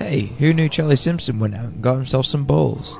Hey, who knew Charlie Simpson went out and got himself some balls?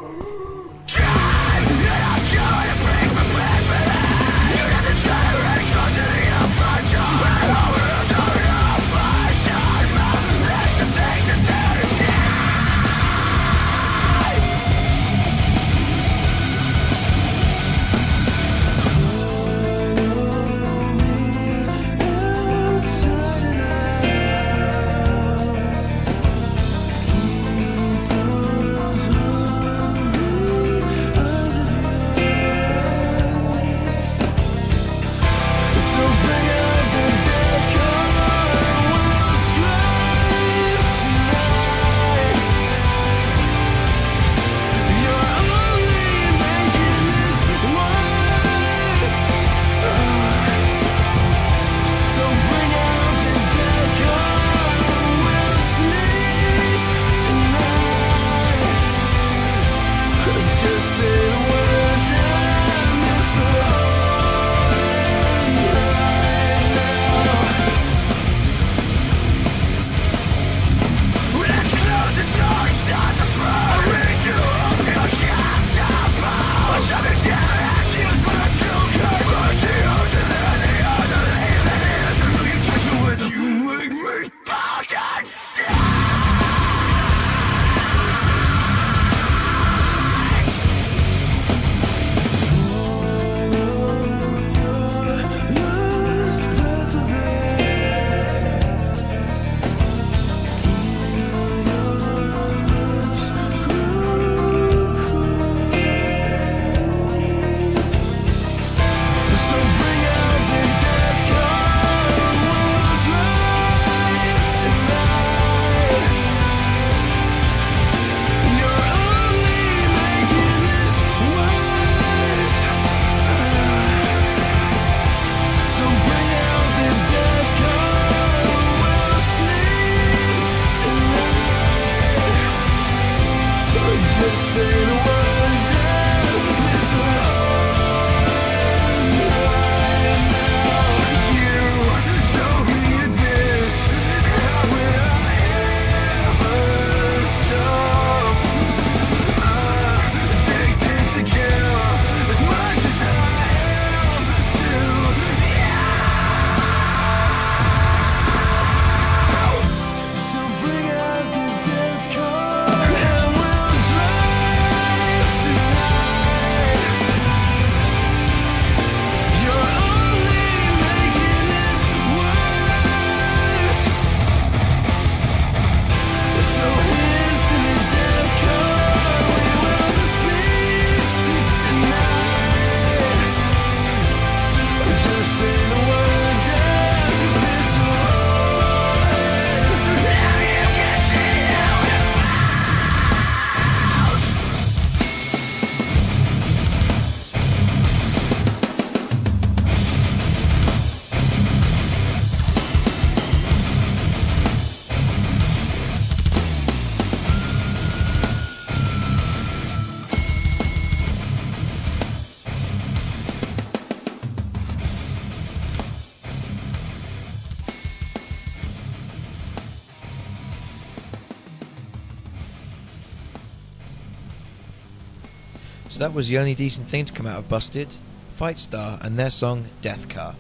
That was the only decent thing to come out of Busted, Fightstar, and their song Death Car.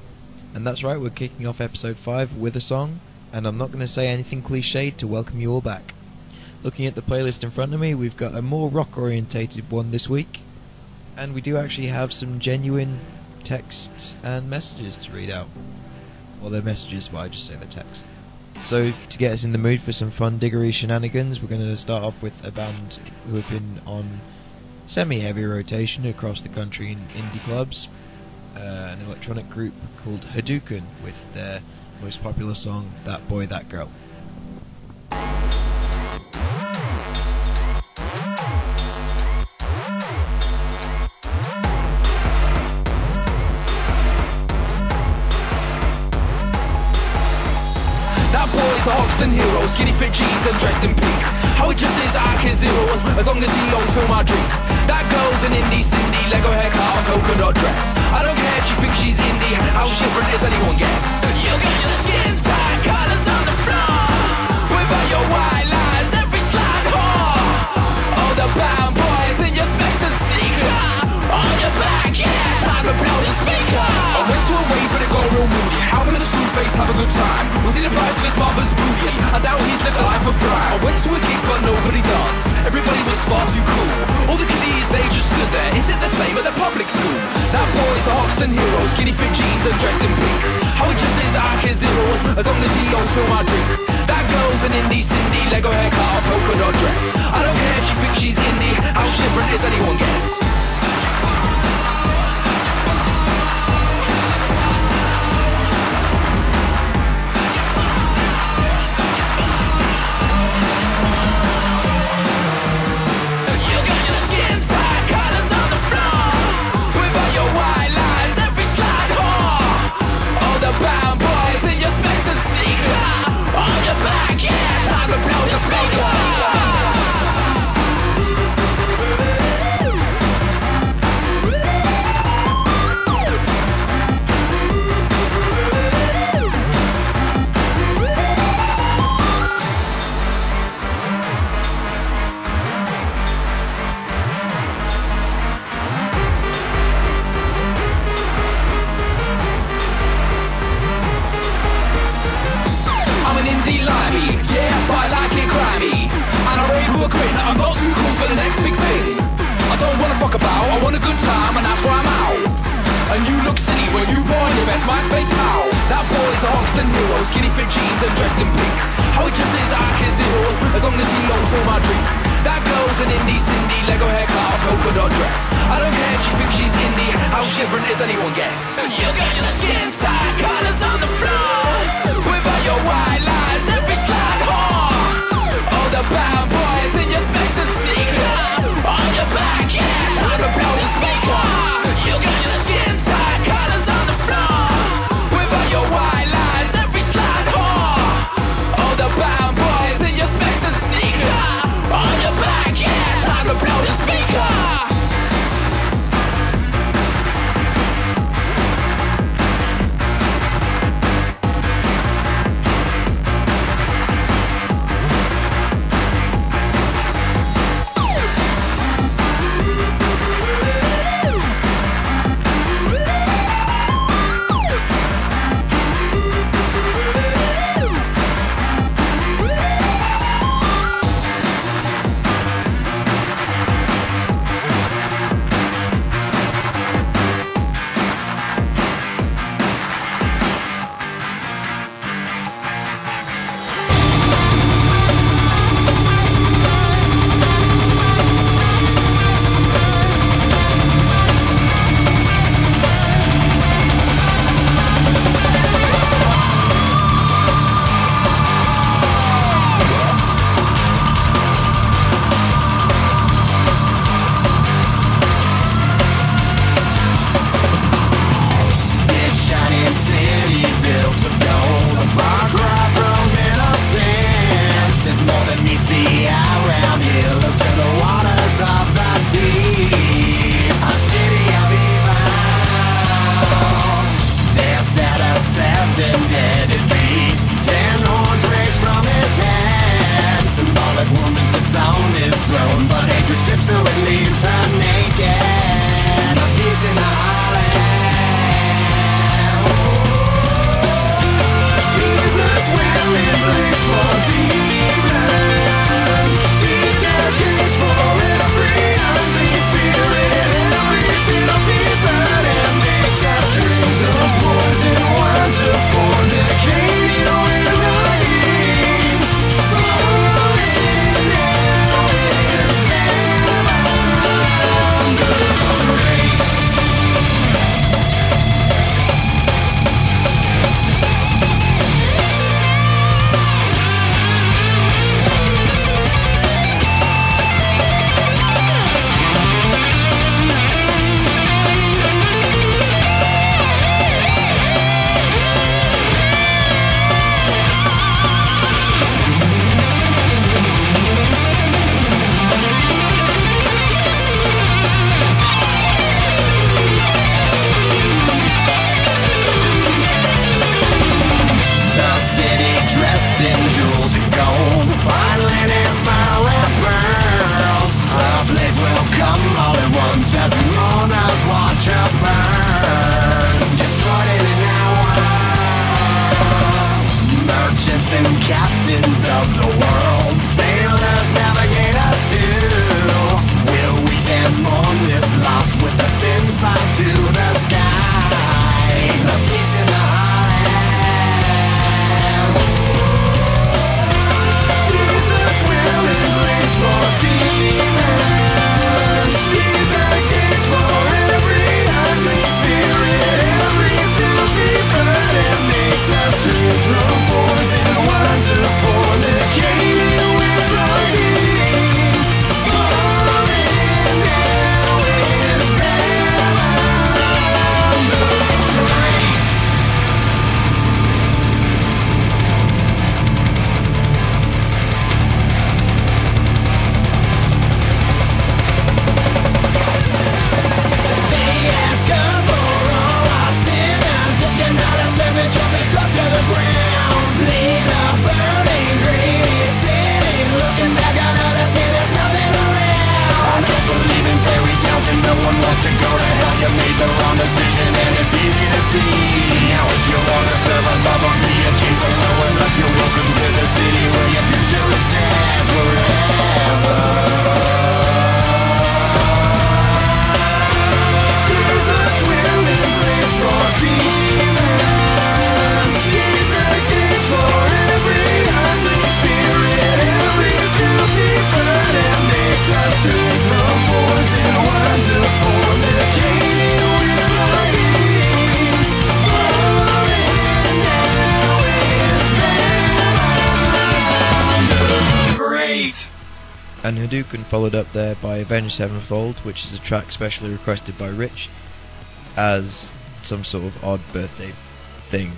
And that's right, we're kicking off episode 5 with a song, and I'm not going to say anything cliched to welcome you all back. Looking at the playlist in front of me, we've got a more rock orientated one this week, and we do actually have some genuine texts and messages to read out. Well, they're messages, but I just say they're texts. So, to get us in the mood for some fun diggery shenanigans, we're going to start off with a band who have been on semi heavy rotation across the country in indie clubs. Uh, an electronic group called Hadouken with their most popular song, That Boy, That Girl. That boy's a Hoxton hero, skinny fit jeans and dressed in pink. How he dresses, I can zero as, as long as he don't fill my drink clothes and indie Cindy Lego haircut on polka dot dress. I don't care if she thinks she's indie How different is anyone guess? You got your skin tight, colours on the floor. With all your white lies, every slide whore. All the bound boys in your specs and sneakers On your back, yeah, time to blow the speaker. I went to a rave but it got real moody. How can the screw face have a good time? Was deprived of his mother's booty? I doubt he's lived a life of pride I went to a gig but nobody danced. Everybody was far too cool. All the kiddies, they just stood there. Is it the same at the public school? That boy's a Hoxton hero. Skinny fit jeans and dressed in pink. How he dresses, I care zeros As long as he also my drink. That girl's an indie Cindy Lego haircut, polka dot dress. I don't care she thinks she's indie. How different is anyone guess? best MySpace pal. That boy's a Hoxton hero Skinny fit jeans and dressed in pink. How he dresses I can see zero As long as he knows all my drink. That girl's an indie Cindy Lego haircut polka dot dress. I don't care she thinks she's indie How different is anyone guess? You got your skin tight Colors on the floor Without your wife followed up there by Avenged Sevenfold, which is a track specially requested by Rich as some sort of odd birthday thing.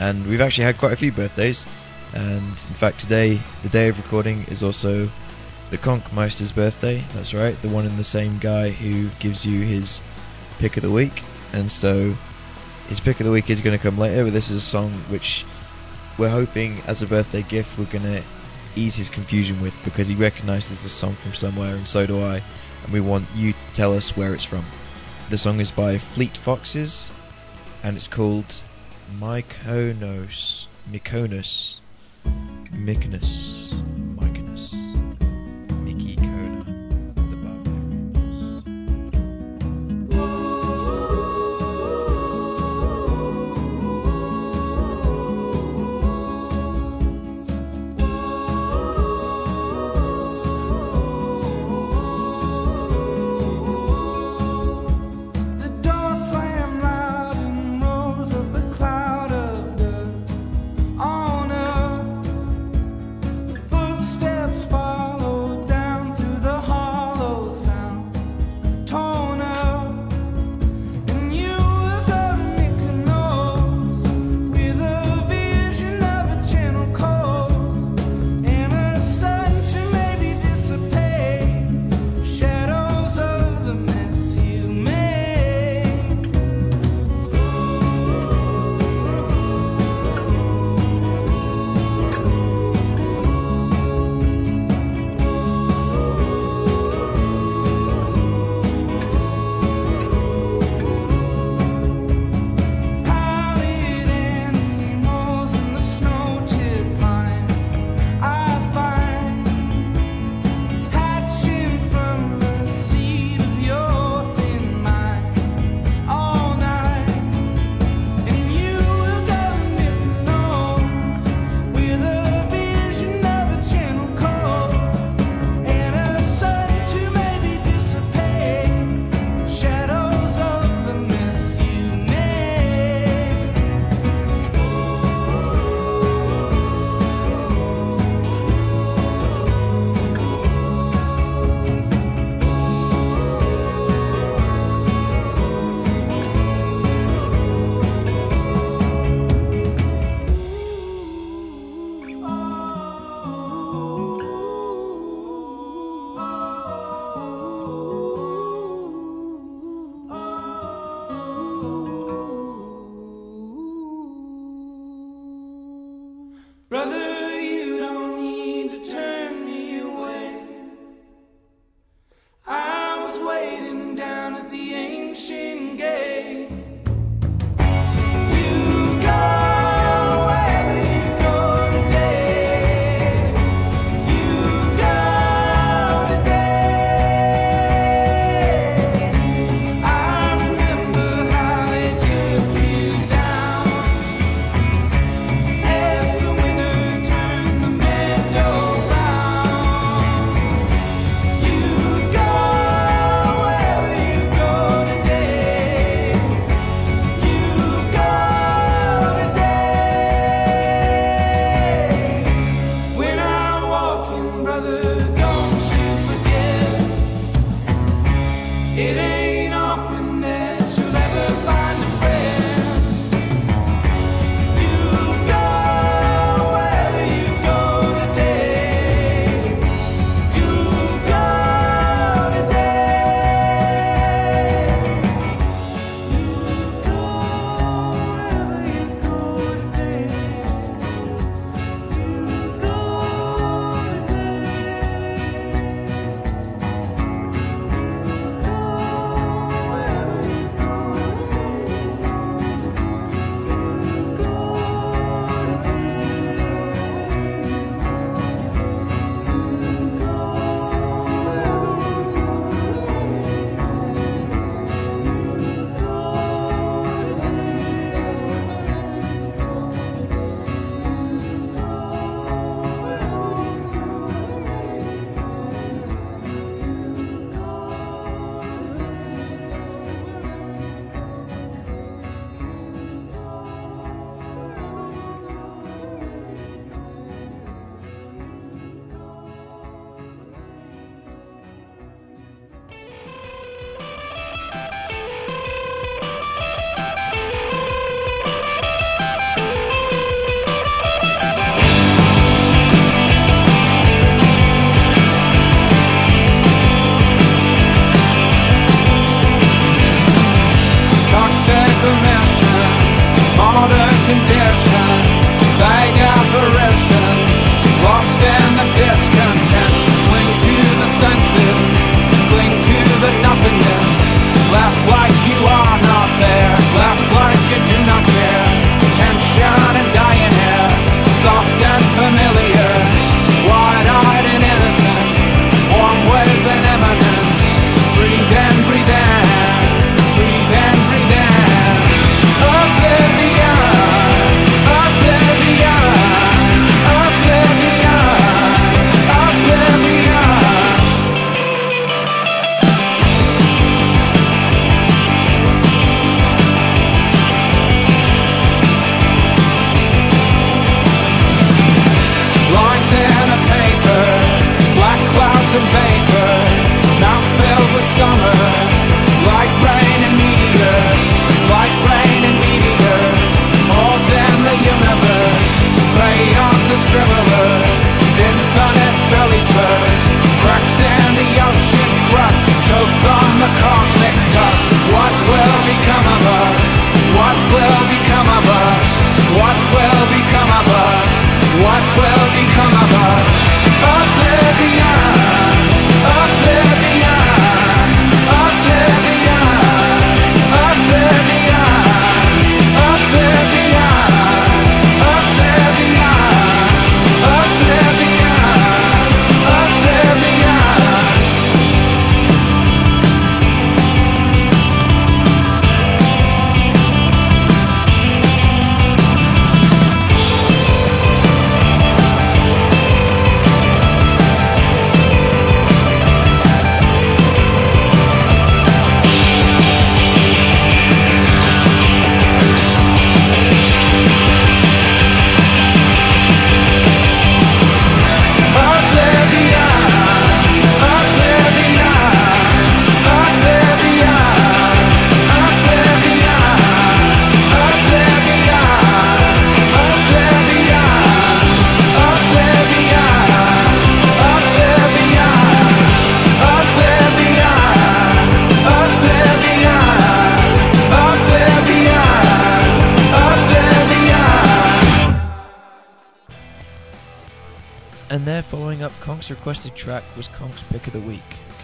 And we've actually had quite a few birthdays, and in fact, today, the day of recording, is also the Konkmeister's birthday. That's right, the one and the same guy who gives you his pick of the week. And so, his pick of the week is going to come later, but this is a song which we're hoping as a birthday gift we're going to ease his confusion with because he recognizes this song from somewhere and so do I and we want you to tell us where it's from. The song is by Fleet Foxes and it's called Mykonos Mykonos Mykonos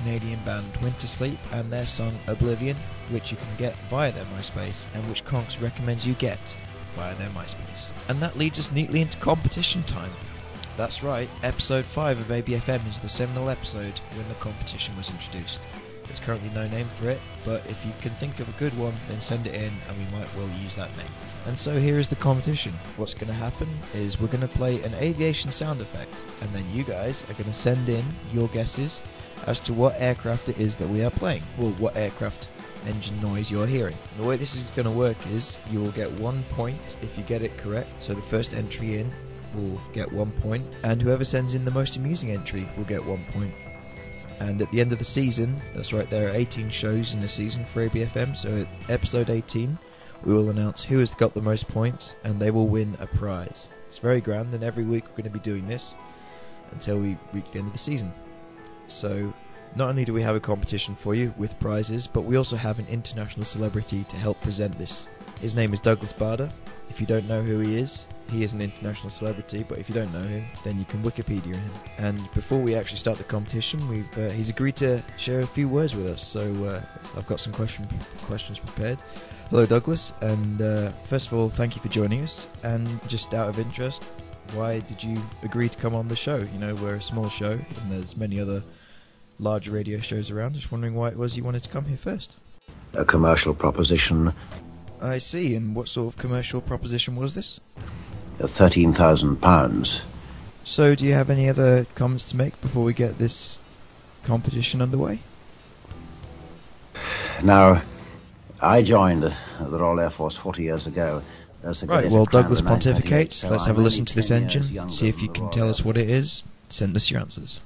Canadian band Wintersleep and their song Oblivion, which you can get via their MySpace and which Conks recommends you get via their MySpace. And that leads us neatly into competition time. That's right, episode 5 of ABFM is the seminal episode when the competition was introduced. There's currently no name for it, but if you can think of a good one, then send it in and we might well use that name. And so here is the competition. What's going to happen is we're going to play an aviation sound effect, and then you guys are going to send in your guesses as to what aircraft it is that we are playing, Well, what aircraft engine noise you're hearing. The way this is going to work is you will get one point if you get it correct, so the first entry in will get one point, and whoever sends in the most amusing entry will get one point. And at the end of the season, that's right, there are 18 shows in the season for ABFM, so at episode 18, we will announce who has got the most points, and they will win a prize. It's very grand, and every week we're going to be doing this until we reach the end of the season. So, not only do we have a competition for you with prizes, but we also have an international celebrity to help present this. His name is Douglas Bader. If you don't know who he is, he is an international celebrity, but if you don't know him, then you can Wikipedia him. And before we actually start the competition, we've uh, he's agreed to share a few words with us. So uh, I've got some question questions prepared. Hello, Douglas, and uh, first of all, thank you for joining us. And just out of interest, why did you agree to come on the show? You know, we're a small show, and there's many other larger radio shows around. Just wondering why it was you wanted to come here first. a commercial proposition, I see. And what sort of commercial proposition was this? uh, thirteen thousand pounds. So, do you have any other comments to make before we get this competition underway? Now, I joined the, the Royal Air Force forty years ago. As a Right, well, Douglas pontificates. so Let's I'm have a listen to this engine, see if you can tell us what it is. Send us your answers.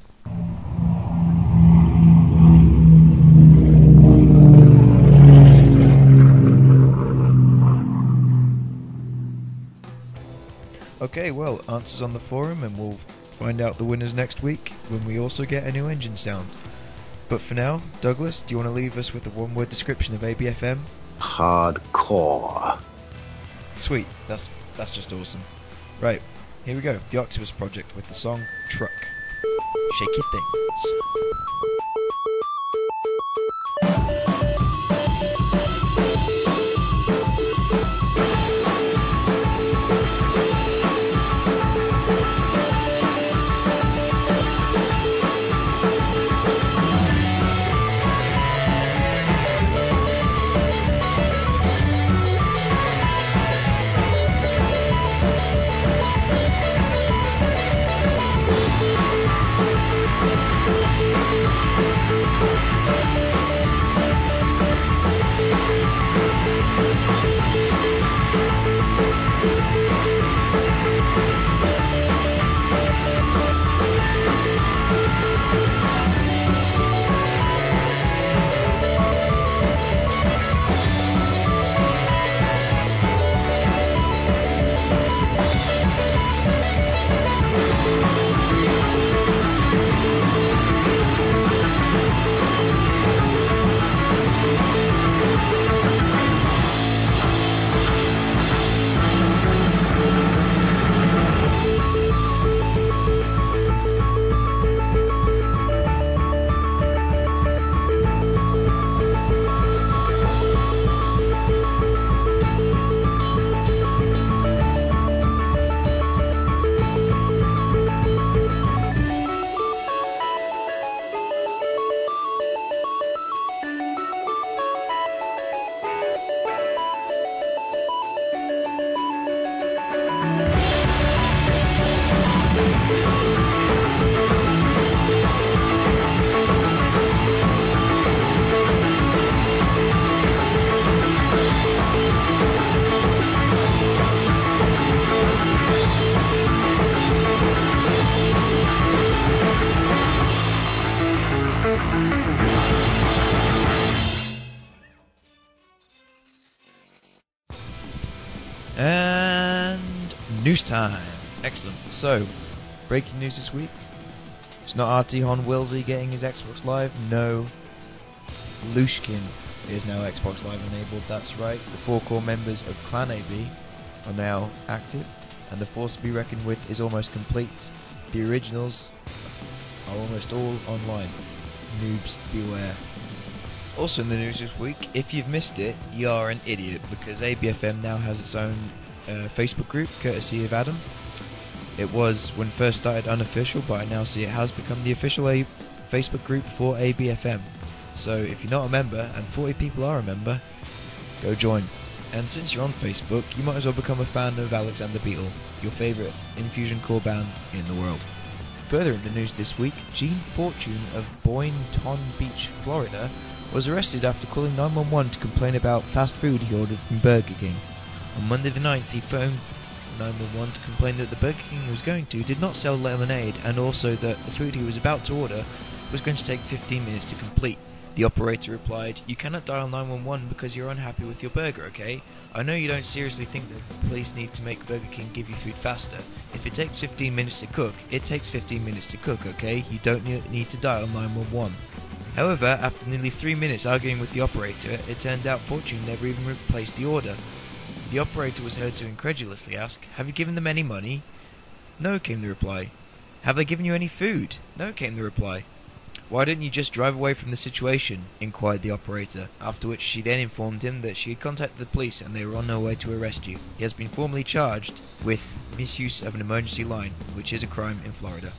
Okay, well, answers on the forum, and we'll find out the winners next week when we also get a new engine sound. But for now, Douglas, do you want to leave us with a one word description of ABFM? Hardcore. Sweet, that's that's just awesome. Right, here we go. The Octopus Project with the song Truck. Shaky things. News time. Excellent. So, breaking news this week. It's not RT Hon Wilsey getting his Xbox Live. No. Lushkin is now Xbox Live enabled. That's right. The four core members of Clan AB are now active, and the force to be reckoned with is almost complete. The originals are almost all online. Noobs beware. Also in the news this week, if you've missed it, you are an idiot because ABFM now has its own uh, Facebook group, courtesy of Adam. It was when first started unofficial, but I now see it has become the official A- Facebook group for ABFM. So if you're not a member, and 40 people are a member, go join. And since you're on Facebook, you might as well become a fan of Alexander Beetle, your favourite infusion core band in the world. Further in the news this week, Gene Fortune of Boynton Beach, Florida, was arrested after calling 911 to complain about fast food he ordered from Burger King. On Monday the 9th, he phoned 911 to complain that the Burger King he was going to did not sell lemonade and also that the food he was about to order was going to take 15 minutes to complete. The operator replied, You cannot dial 911 because you're unhappy with your burger, okay? I know you don't seriously think that the police need to make Burger King give you food faster. If it takes 15 minutes to cook, it takes 15 minutes to cook, okay? You don't need to dial 911. However, after nearly three minutes arguing with the operator, it turns out Fortune never even replaced the order. The operator was heard to incredulously ask, Have you given them any money? No, came the reply. Have they given you any food? No, came the reply. Why didn't you just drive away from the situation? inquired the operator, after which she then informed him that she had contacted the police and they were on their way to arrest you. He has been formally charged with misuse of an emergency line, which is a crime in Florida.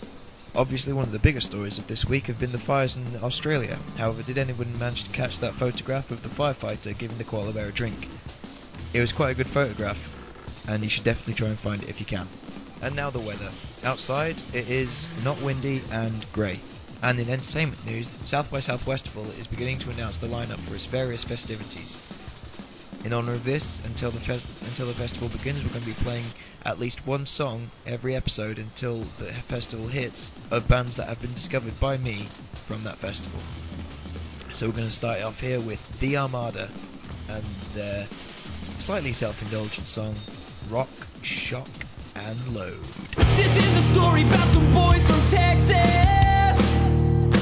Obviously, one of the bigger stories of this week have been the fires in Australia. However, did anyone manage to catch that photograph of the firefighter giving the koala bear a drink? It was quite a good photograph, and you should definitely try and find it if you can. And now the weather. Outside, it is not windy and grey. And in entertainment news, South by Southwestival is beginning to announce the lineup for its various festivities. In honour of this, until the fes- until the festival begins, we're going to be playing at least one song every episode until the festival hits of bands that have been discovered by me from that festival. So we're going to start off here with The Armada and their slightly self-indulgent song "Rock, Shock, and Load." This is a story about some boys from Texas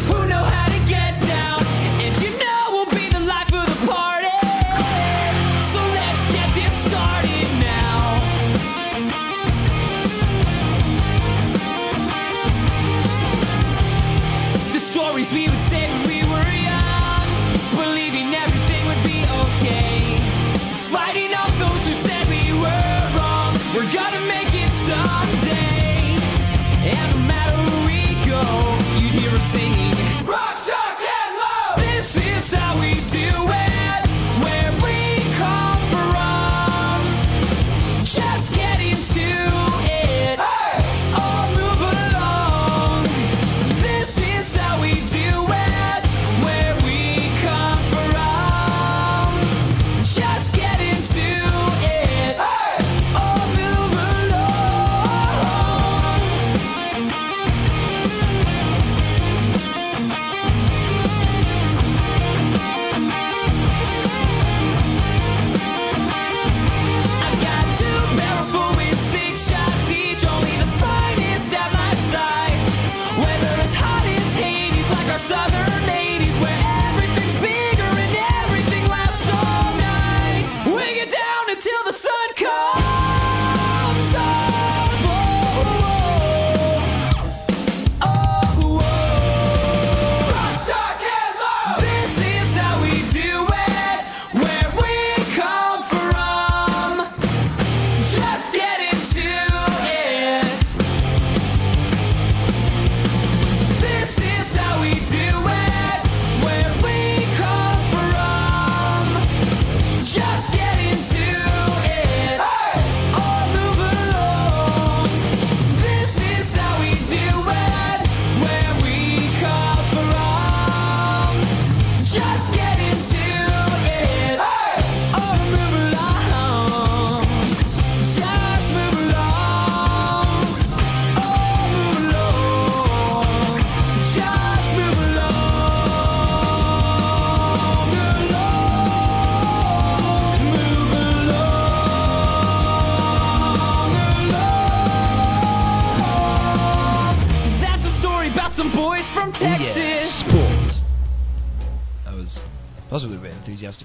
who know how to get down, singing.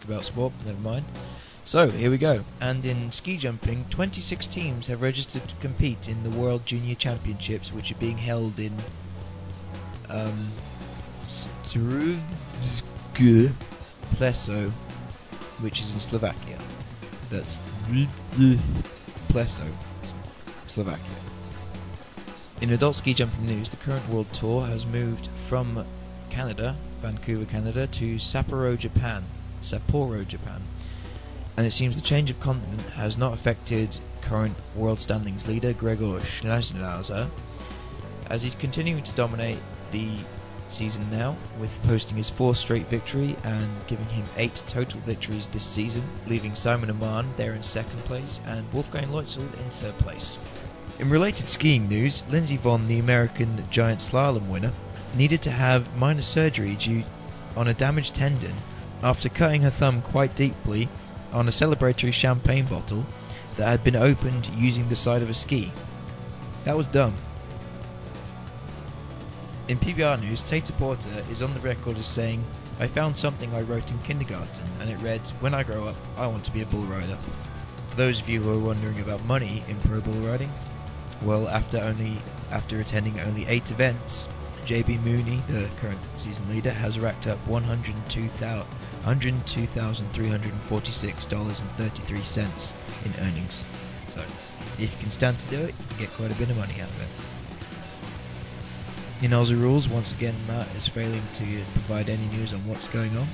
About sport, but never mind. So, here we go. And in ski jumping, 26 teams have registered to compete in the World Junior Championships, which are being held in um, Strudske Pleso, which is in Slovakia. That's Pleso, Slovakia. In adult ski jumping news, the current world tour has moved from Canada, Vancouver, Canada, to Sapporo, Japan. Sapporo, Japan. And it seems the change of continent has not affected current world standings leader Gregor Schlierenzauer, as he's continuing to dominate the season now, with posting his fourth straight victory and giving him eight total victories this season, leaving Simon Ammann there in second place and Wolfgang Loitzl in third place. In related skiing news, Lindsey Vonn, the American giant slalom winner, needed to have minor surgery due on a damaged tendon after cutting her thumb quite deeply on a celebratory champagne bottle that had been opened using the side of a ski. That was dumb. In PBR news, Tater Porter is on the record as saying, I found something I wrote in kindergarten, and it read, When I grow up, I want to be a bull rider. For those of you who are wondering about money in pro bull riding, well, after only after attending only eight events, JB Mauney, the current season leader, has racked up $102,346.33 in earnings. So, if you can stand to do it, you get quite a bit of money out of it. In Aussie Rules, once again, Matt is failing to provide any news on what's going on.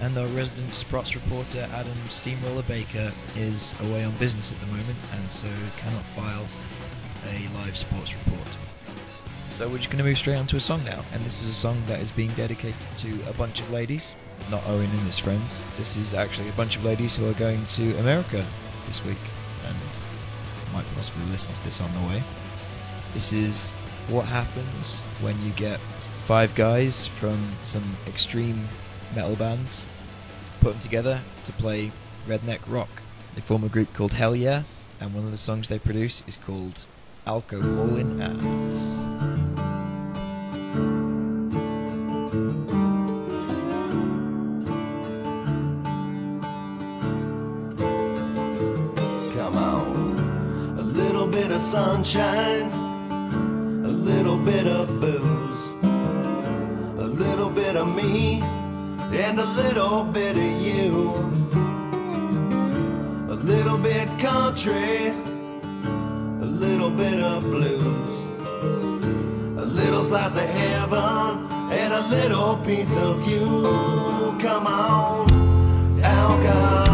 And our resident Sprots reporter, Adam Steamroller Baker, is away on business at the moment and so cannot file a live sports report. So we're just going to move straight on to a song now, and this is a song that is being dedicated to a bunch of ladies, not Owen and his friends. This is actually a bunch of ladies who are going to America this week, and might possibly listen to this on the way. This is what happens when you get five guys from some extreme metal bands, put them together to play redneck rock. They form a group called Hellyeah, and one of the songs they produce is called Alcohaulin' Ass. Sunshine, a little bit of booze, a little bit of me, and a little bit of you. A little bit country, a little bit of blues, a little slice of heaven, and a little piece of you. Come on, alcohol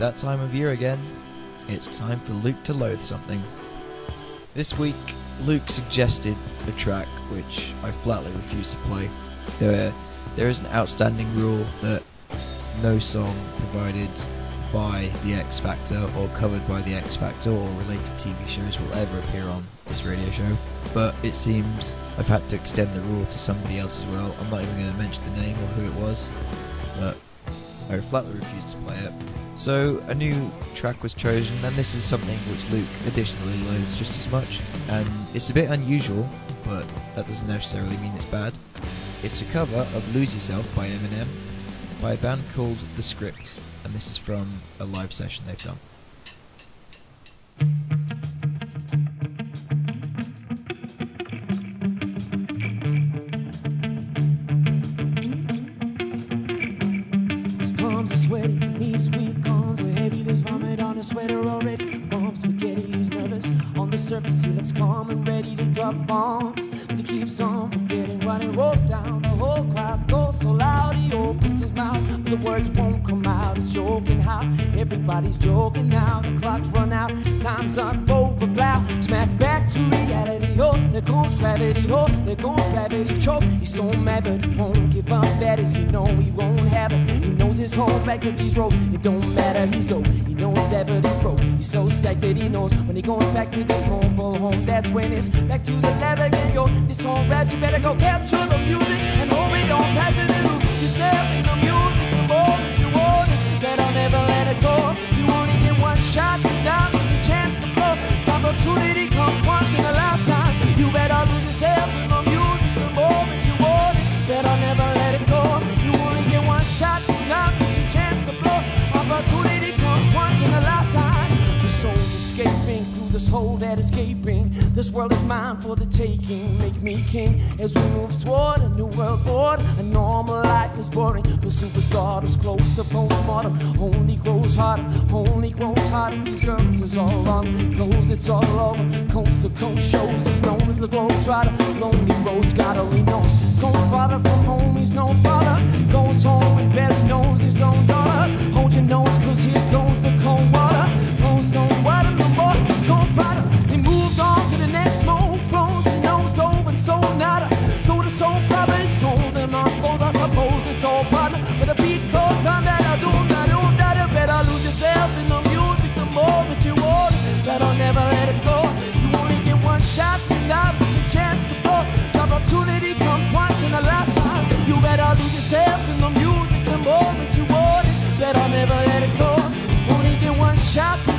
that time of year again. It's time for Luke to loathe something. This week, Luke suggested a track which I flatly refuse to play. There, there is an outstanding rule that no song provided by the X Factor or covered by the X Factor or related TV shows will ever appear on this radio show. But it seems I've had to extend the rule to somebody else as well. I'm not even going to mention the name or who it was, but I flatly refused to play it. So a new track was chosen, and this is something which Luke additionally loathes just as much. And it's a bit unusual, but that doesn't necessarily mean it's bad. It's a cover of Lose Yourself by Eminem by a band called The Script, and this is from a live session they've done. To these roads. It don't Lonely roads, God only knows. Goes farther from home, he's no father. Goes home and barely knows his own daughter. Hold your nose, cause here goes the cold water. Goes no water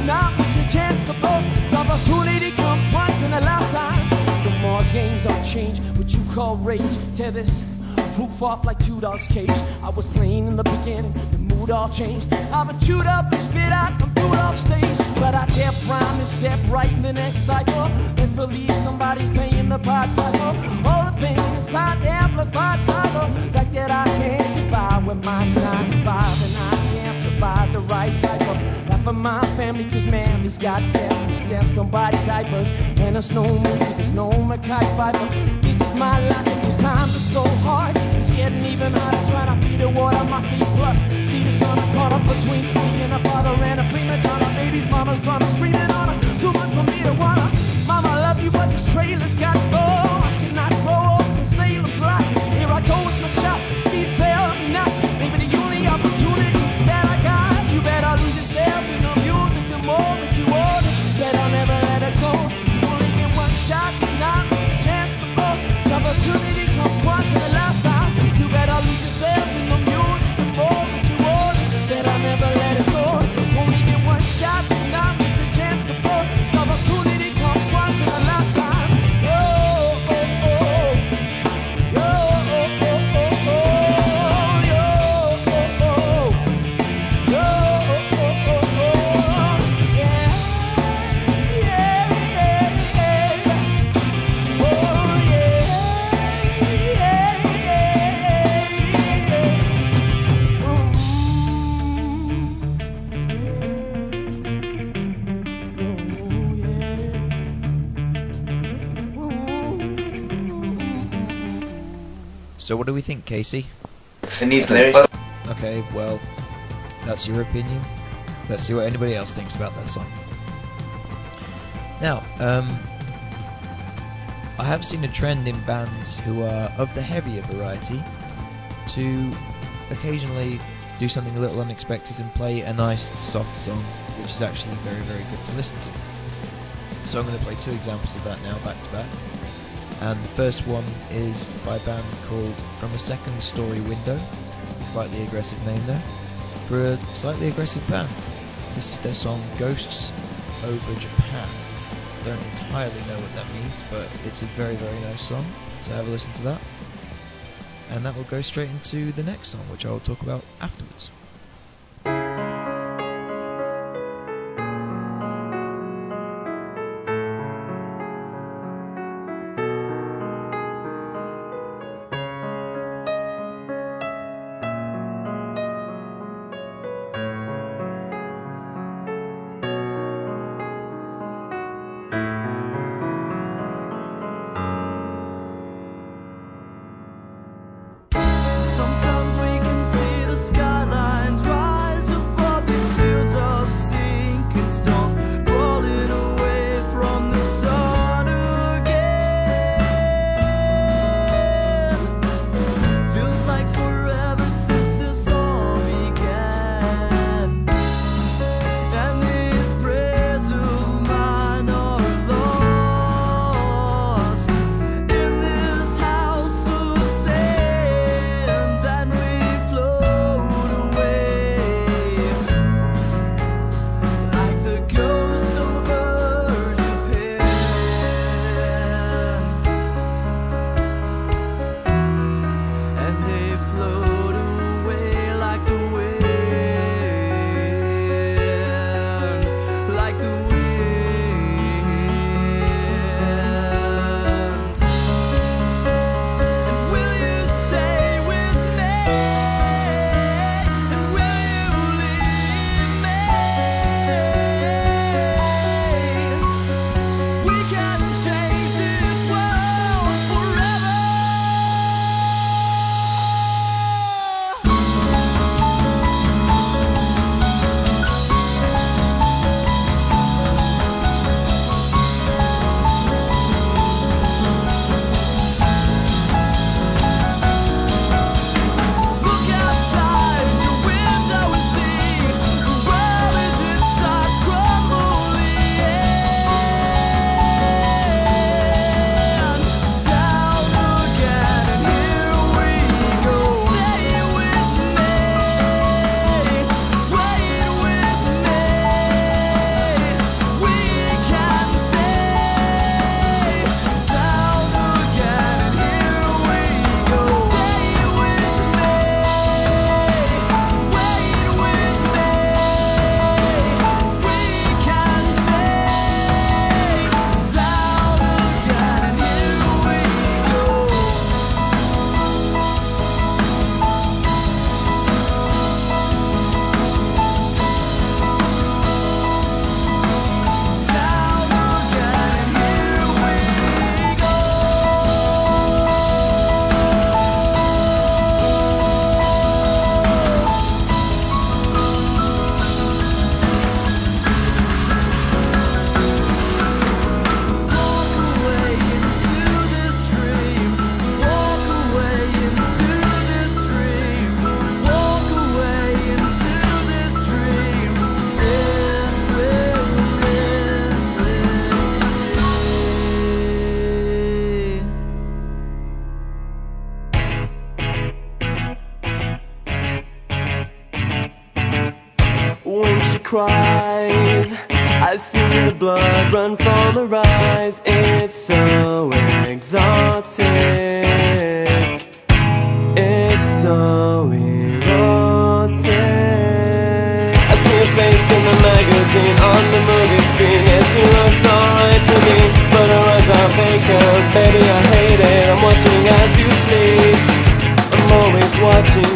now is a chance to blow. The opportunity comes once in a lifetime. The more games are changed, what you call rage. Tear this roof off like two dogs' cage. I was playing in the beginning, the mood all changed. I've been chewed up and spit out, I'm through off stage. But I dare rhyme and step right in the next cycle. Let's believe somebody's paying the pot piper. All the pain inside amplified by the fact that I can't get with my 95 and I provide the right type of life for my family. Cause man, these goddamn steps don't buy diapers. And a snow movie, there's no Mekhi Phifer. This is my life, and these times are so hard. It's getting even harder trying to feed the water. My C plus, see the sun caught up between me and a father and a prima donna. Baby's mama's drama screaming on her. Too much for me to wanna. Mama, I love you, but this trailer's got So what do we think, Casey? It needs lyrics. Okay, well, That's your opinion. Let's see what anybody else thinks about that song. Now, um, I have seen a trend in bands who are of the heavier variety to occasionally do something a little unexpected and play a nice soft song, which is actually very, very good to listen to. So I'm going to play two examples of that now, back to back. And the first one is by a band called From a Second Story Window. Slightly aggressive name there. For a slightly aggressive band. This is their song Ghosts Over Japan. Don't entirely know what that means, but it's a very, very nice song. So have a listen to that. And that will go straight into the next song, which I will talk about afterwards. Cries, I see the blood run from her eyes. It's so exotic. It's so erotic. I see her face in the magazine on the movie screen. Yeah, she looks alright to me, but her eyes are vacant. Baby, I hate it. I'm watching as you sleep. I'm always watching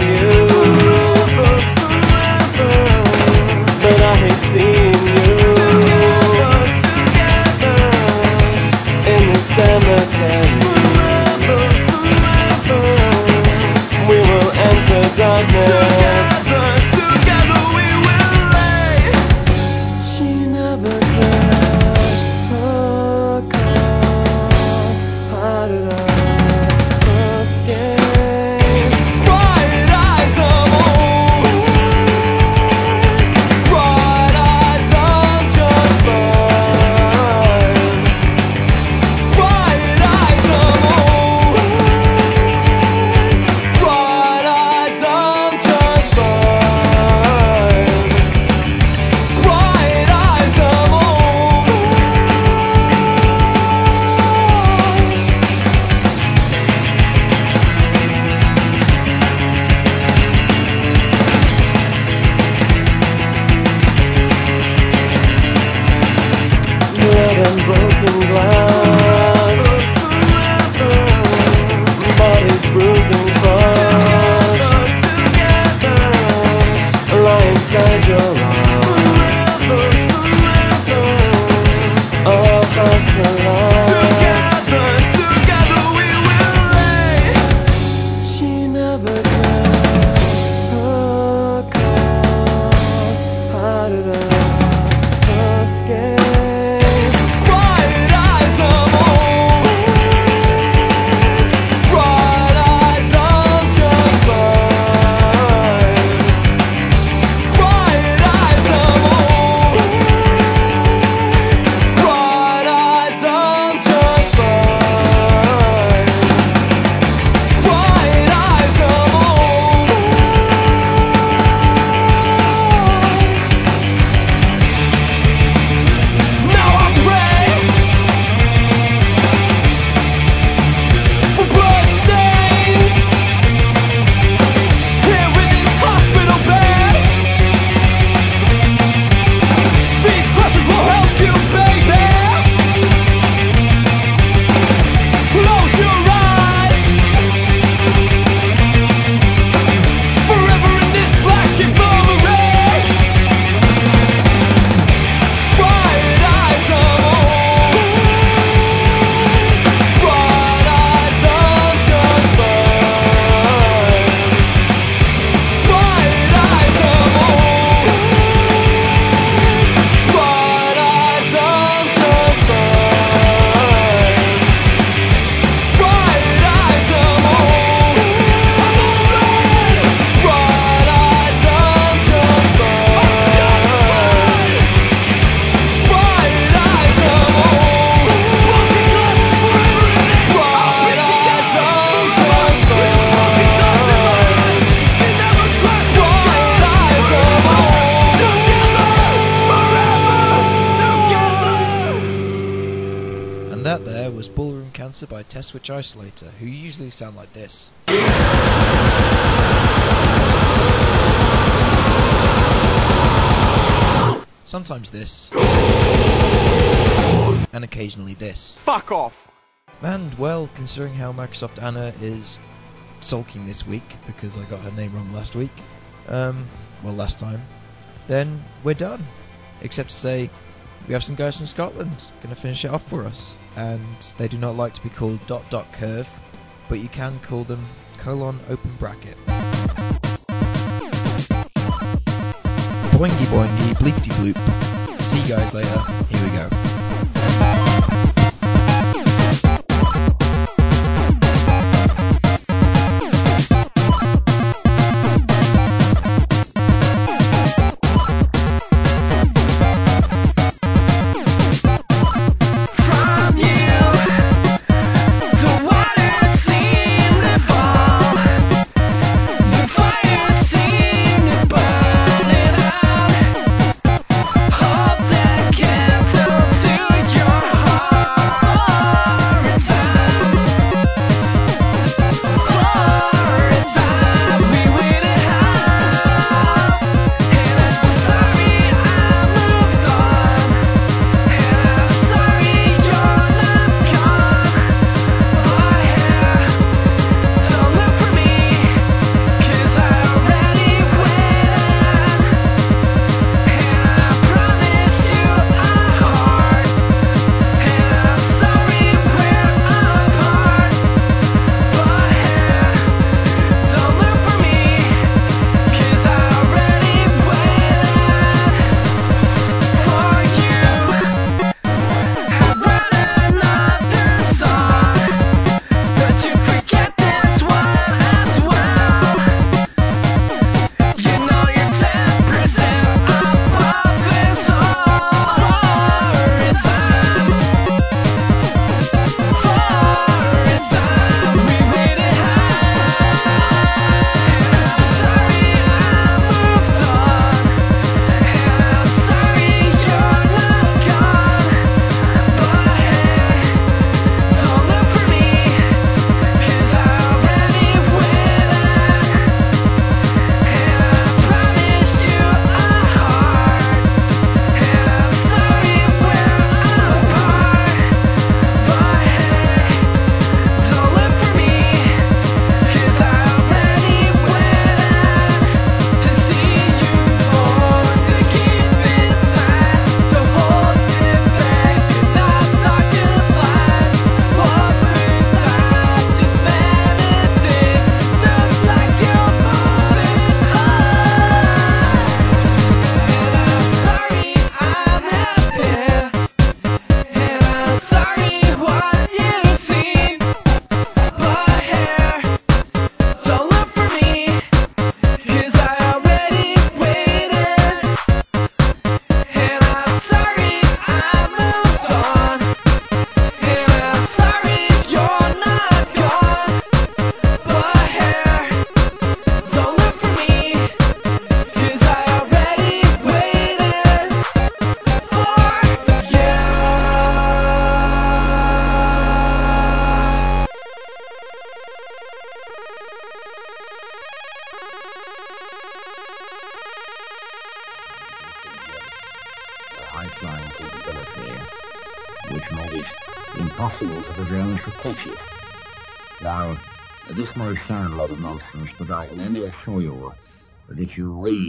Isolator, who usually sound like this. Sometimes this. And occasionally this. Fuck off! And well, considering how Microsoft Anna is sulking this week because I got her name wrong last week, um, well, last time, then we're done. Except to say, we have some guys from Scotland going to finish it off for us and they do not like to be called dot dot curve, but you can call them colon open bracket. Boingy boingy bleepty bloop. See you guys later. Here we go.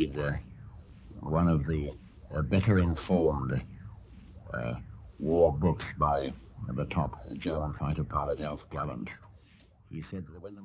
indeed uh, one of the uh, better informed uh, war books by the top German fighter pilot Alf Galland. He said that when the